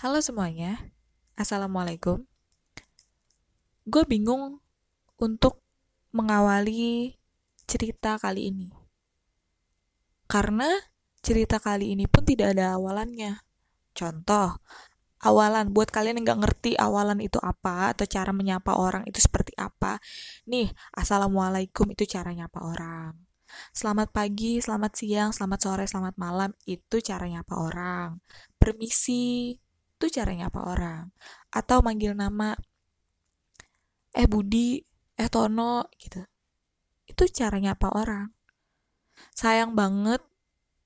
Halo semuanya, Assalamualaikum. Gue bingung untuk mengawali cerita kali ini. Karena cerita kali ini pun tidak ada awalannya. Contoh, awalan buat kalian yang gak ngerti awalan itu apa atau cara menyapa orang itu seperti apa. Nih, Assalamualaikum itu cara nyapa orang. Selamat pagi, selamat siang, selamat sore, selamat malam itu cara nyapa orang. Permisi itu cara nyapa orang. Atau manggil nama eh Budi, eh Tono gitu. Itu cara nyapa orang. Sayang banget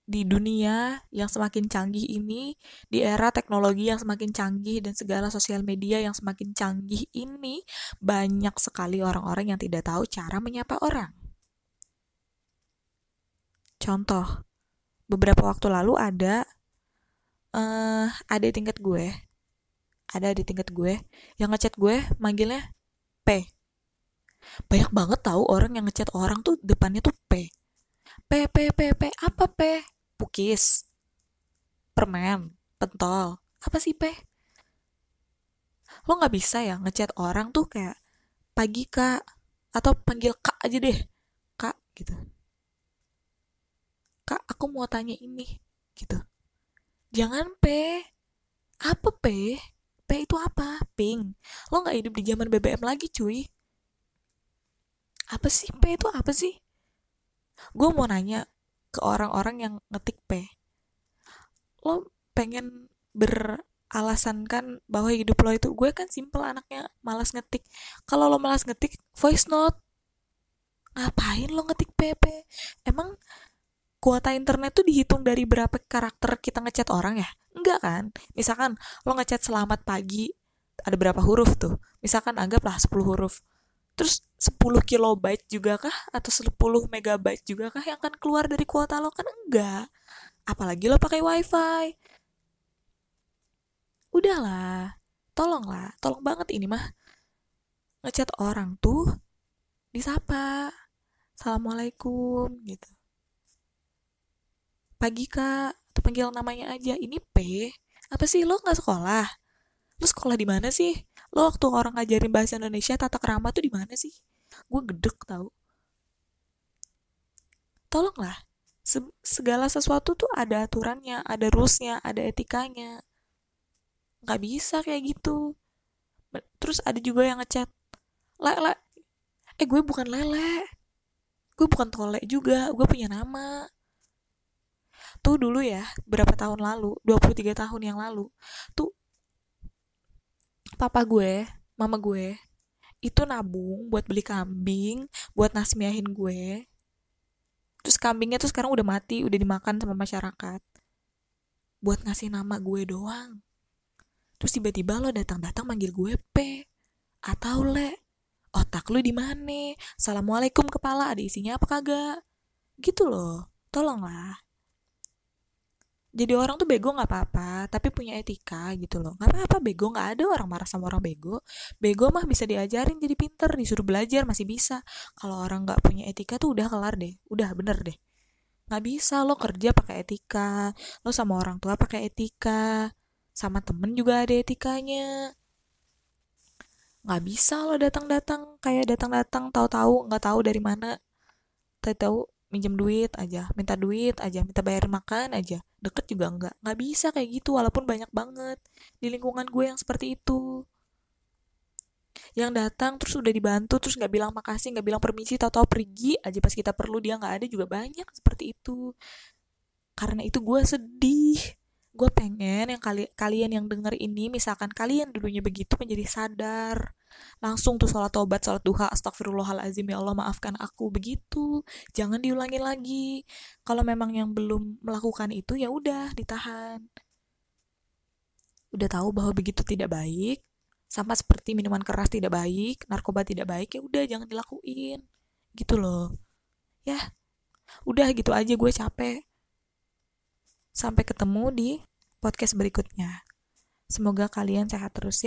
di dunia yang semakin canggih ini, di era teknologi yang semakin canggih dan segala sosial media yang semakin canggih ini, banyak sekali orang-orang yang tidak tahu cara menyapa orang. Contoh, beberapa waktu lalu ada uh, ada di tingkat gue, ada di tingkat gue yang ngechat gue manggilnya P. Banyak banget tahu orang yang ngechat orang tuh depannya tuh P. P P P P apa P? Pukis. Permen, pentol. Apa sih P? Lo nggak bisa ya ngechat orang tuh kayak pagi kak atau panggil kak aja deh kak gitu kak aku mau tanya ini gitu jangan P. Apa P? P itu apa? Ping lo nggak hidup di zaman BBM lagi cuy. Apa sih? P itu apa sih? Gue mau nanya ke orang-orang yang ngetik P. Lo pengen beralasan kan bahwa hidup lo itu gue kan simple anaknya malas ngetik. Kalau lo malas ngetik voice note. Ngapain lo ngetik PP emang kuota internet tuh dihitung dari berapa karakter kita ngechat orang ya? Enggak kan? Misalkan lo ngechat selamat pagi, ada berapa huruf tuh? Misalkan anggaplah 10 huruf. Terus 10 kilobyte juga kah? Atau 10 megabyte juga kah yang akan keluar dari kuota lo? Kan enggak. Apalagi lo pakai wifi. Udahlah, tolonglah, tolong banget ini mah. Ngechat orang tuh disapa. Assalamualaikum gitu pagi kak. Atau panggil namanya aja. Ini P. Apa sih? Lo nggak sekolah? Lo sekolah di mana sih? Lo waktu orang ngajarin bahasa Indonesia tata kerama tuh di mana sih? Gue gedek tau. Tolonglah. Se segala sesuatu tuh ada aturannya ada rulesnya ada etikanya. Nggak bisa kayak gitu. Terus ada juga yang ngechat le eh gue bukan lele. Gue bukan tole juga. Gue punya nama tuh dulu ya berapa tahun lalu 23 tahun yang lalu tuh papa gue mama gue itu nabung buat beli kambing buat nasmiahin gue. Terus kambingnya tuh sekarang udah mati udah dimakan sama masyarakat. Buat ngasih nama gue doang. Terus tiba-tiba lo datang-datang manggil gue P atau le otak lu di mana? Assalamualaikum kepala ada isinya apa kagak? Gitu loh tolonglah jadi orang tuh bego nggak apa-apa tapi punya etika gitu loh. Nggak apa-apa bego nggak ada orang marah sama orang bego. Bego mah bisa diajarin jadi pinter disuruh belajar masih bisa. Kalau orang nggak punya etika tuh udah kelar deh udah bener deh. Nggak bisa lo kerja pakai etika lo sama orang tua pakai etika sama temen juga ada etikanya. Nggak bisa lo datang-datang kayak datang-datang tahu-tahu nggak tahu dari mana. Tahu-tahu minjem duit aja minta duit aja minta bayar makan aja deket juga enggak nggak bisa kayak gitu walaupun banyak banget di lingkungan gue yang seperti itu. Yang datang terus udah dibantu terus nggak bilang makasih nggak bilang permisi tahu-tahu pergi aja pas kita perlu dia nggak ada juga banyak seperti itu. Karena itu gue sedih. Gue pengen yang kali kalian yang denger ini misalkan kalian dulunya begitu menjadi sadar langsung tuh sholat tobat sholat duha astagfirullahalazim ya Allah maafkan aku. Begitu. Jangan diulangi lagi. Kalau memang yang belum melakukan itu ya udah ditahan. Udah tahu bahwa begitu tidak baik sama seperti minuman keras tidak baik narkoba tidak baik ya udah jangan dilakuin. Gitu loh. Ya udah gitu aja gue capek. Sampai ketemu di podcast berikutnya. Semoga kalian sehat terus ya.